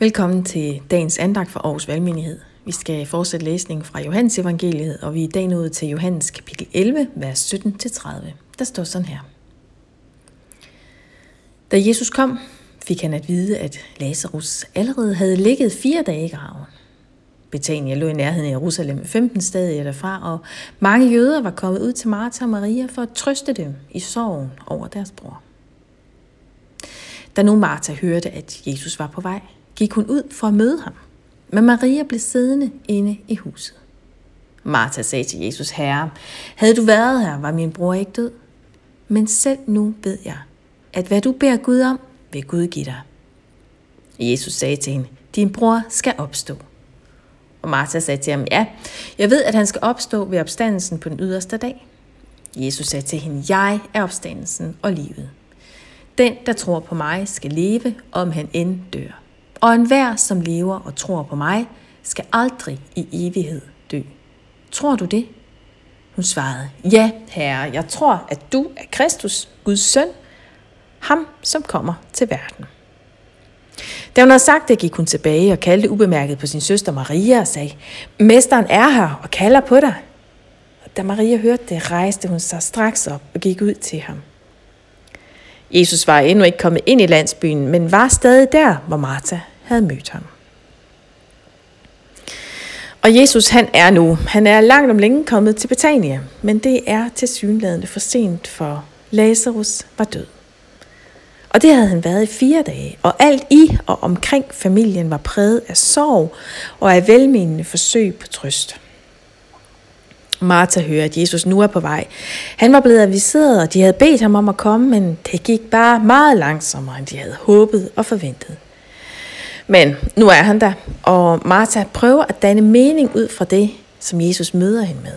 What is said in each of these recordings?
Velkommen til dagens andagt for Aarhus Valgmenighed. Vi skal fortsætte læsningen fra Johannes evangeliet, og vi er i dag nået til Johannes kapitel 11, vers 17-30. Der står sådan her. Da Jesus kom, fik han at vide, at Lazarus allerede havde ligget fire dage i graven. Betania lå i nærheden af Jerusalem 15 stadier derfra, og mange jøder var kommet ud til Martha og Maria for at trøste dem i sorgen over deres bror. Da nu Martha hørte, at Jesus var på vej, gik hun ud for at møde ham. Men Maria blev siddende inde i huset. Martha sagde til Jesus, Herre, havde du været her, var min bror ikke død. Men selv nu ved jeg, at hvad du beder Gud om, vil Gud give dig. Jesus sagde til hende, din bror skal opstå. Og Martha sagde til ham, ja, jeg ved, at han skal opstå ved opstandelsen på den yderste dag. Jesus sagde til hende, jeg er opstandelsen og livet. Den, der tror på mig, skal leve, om han end dør. Og enhver, som lever og tror på mig, skal aldrig i evighed dø. Tror du det? Hun svarede, ja, herre, jeg tror, at du er Kristus, Guds søn, ham, som kommer til verden. Da hun havde sagt det, gik hun tilbage og kaldte ubemærket på sin søster Maria og sagde, Mesteren er her og kalder på dig. Og da Maria hørte det, rejste hun sig straks op og gik ud til ham. Jesus var endnu ikke kommet ind i landsbyen, men var stadig der, hvor Martha havde mødt ham. Og Jesus han er nu, han er langt om længe kommet til Betania, men det er til synlædende for sent, for Lazarus var død. Og det havde han været i fire dage, og alt i og omkring familien var præget af sorg og af velmenende forsøg på trøst. Martha hører, at Jesus nu er på vej. Han var blevet aviseret, og de havde bedt ham om at komme, men det gik bare meget langsommere, end de havde håbet og forventet. Men nu er han der, og Martha prøver at danne mening ud fra det, som Jesus møder hende med.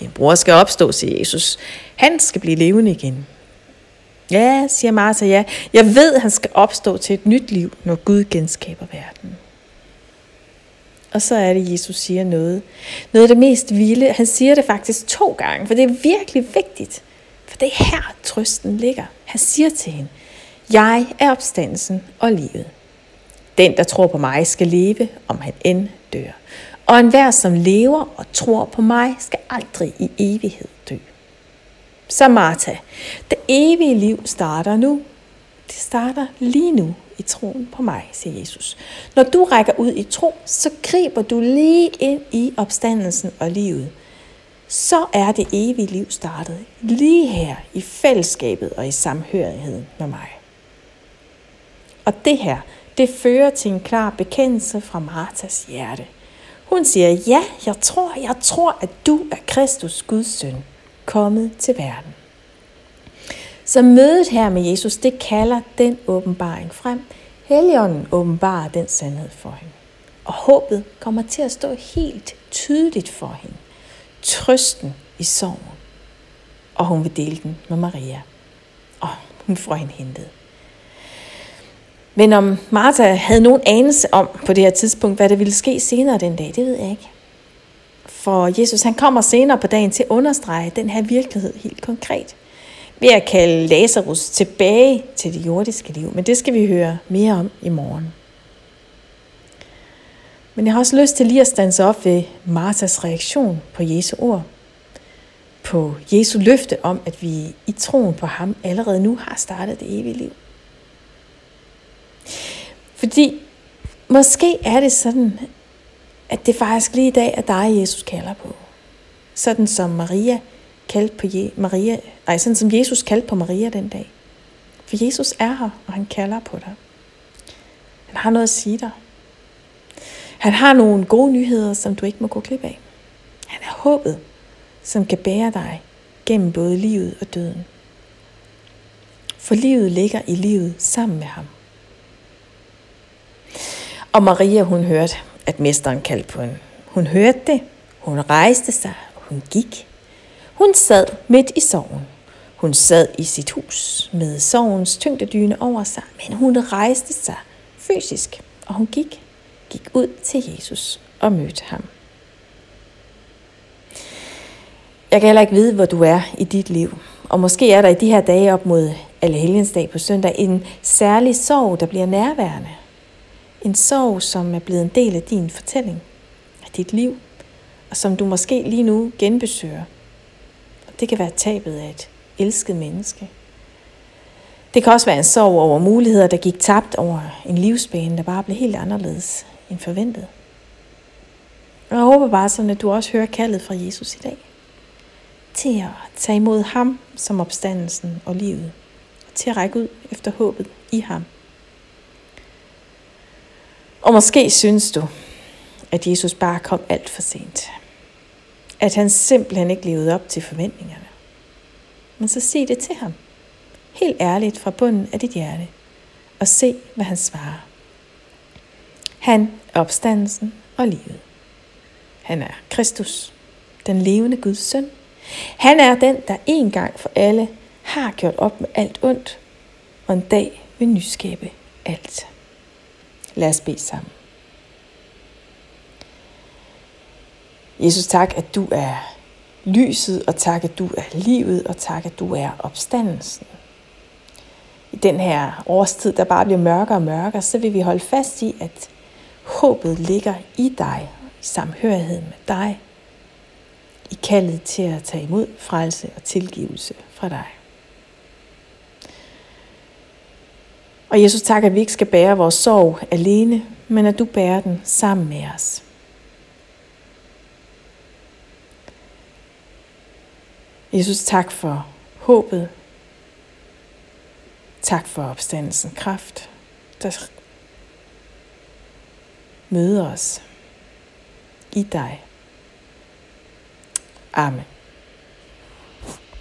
Din bror skal opstå, siger Jesus. Han skal blive levende igen. Ja, siger Martha, ja. Jeg ved, at han skal opstå til et nyt liv, når Gud genskaber verden. Og så er det, Jesus siger noget. Noget af det mest vilde. Han siger det faktisk to gange, for det er virkelig vigtigt. For det er her, trøsten ligger. Han siger til hende, jeg er opstandelsen og livet. Den, der tror på mig, skal leve, om han end dør. Og enhver, som lever og tror på mig, skal aldrig i evighed dø. Så Martha, det evige liv starter nu. Det starter lige nu i troen på mig, siger Jesus. Når du rækker ud i tro, så griber du lige ind i opstandelsen og livet. Så er det evige liv startet lige her i fællesskabet og i samhørigheden med mig. Og det her, det fører til en klar bekendelse fra Martas hjerte. Hun siger, ja, jeg tror, jeg tror, at du er Kristus, Guds søn, kommet til verden. Så mødet her med Jesus, det kalder den åbenbaring frem. Helligånden åbenbarer den sandhed for hende. Og håbet kommer til at stå helt tydeligt for hende. Trøsten i sorgen. Og hun vil dele den med Maria. Og hun får hende hentet. Men om Martha havde nogen anelse om på det her tidspunkt, hvad der ville ske senere den dag, det ved jeg ikke. For Jesus han kommer senere på dagen til at understrege den her virkelighed helt konkret. Ved at kalde Lazarus tilbage til det jordiske liv. Men det skal vi høre mere om i morgen. Men jeg har også lyst til lige at stanse op ved Martas reaktion på Jesu ord. På Jesu løfte om, at vi i troen på ham allerede nu har startet det evige liv. Fordi måske er det sådan, at det faktisk lige i dag er dig, Jesus kalder på. Sådan som Maria kaldte på Je- Maria, nej, sådan som Jesus kaldte på Maria den dag. For Jesus er her, og han kalder på dig. Han har noget at sige dig. Han har nogle gode nyheder, som du ikke må gå glip af. Han er håbet, som kan bære dig gennem både livet og døden. For livet ligger i livet sammen med ham. Og Maria, hun hørte, at mesteren kaldte på hende. Hun hørte det, hun rejste sig, hun gik. Hun sad midt i sorgen. Hun sad i sit hus med sorgens tyngdedyne over sig, men hun rejste sig fysisk, og hun gik, gik ud til Jesus og mødte ham. Jeg kan heller ikke vide, hvor du er i dit liv, og måske er der i de her dage op mod Allehelgensdag på søndag en særlig sorg, der bliver nærværende En sorg, som er blevet en del af din fortælling, af dit liv, og som du måske lige nu genbesøger. Det kan være tabet af et elsket menneske. Det kan også være en sorg over muligheder, der gik tabt over en livsbane, der bare blev helt anderledes end forventet. Og jeg håber bare sådan, at du også hører kaldet fra Jesus i dag. Til at tage imod ham som opstandelsen og livet. Og til at række ud efter håbet i ham. Og måske synes du, at Jesus bare kom alt for sent. At han simpelthen ikke levede op til forventningerne. Men så sig det til ham. Helt ærligt fra bunden af dit hjerte. Og se, hvad han svarer. Han er opstandelsen og livet. Han er Kristus, den levende Guds søn. Han er den, der en gang for alle har gjort op med alt ondt, og en dag vil nyskabe alt. Lad os bede sammen. Jesus, tak, at du er lyset, og tak, at du er livet, og tak, at du er opstandelsen. I den her årstid, der bare bliver mørkere og mørkere, så vil vi holde fast i, at håbet ligger i dig, i samhørigheden med dig, i kaldet til at tage imod frelse og tilgivelse fra dig. Og Jesus, tak, at vi ikke skal bære vores sorg alene, men at du bærer den sammen med os. Jesus, tak for håbet. Tak for opstandelsen kraft, der møder os i dig. Amen.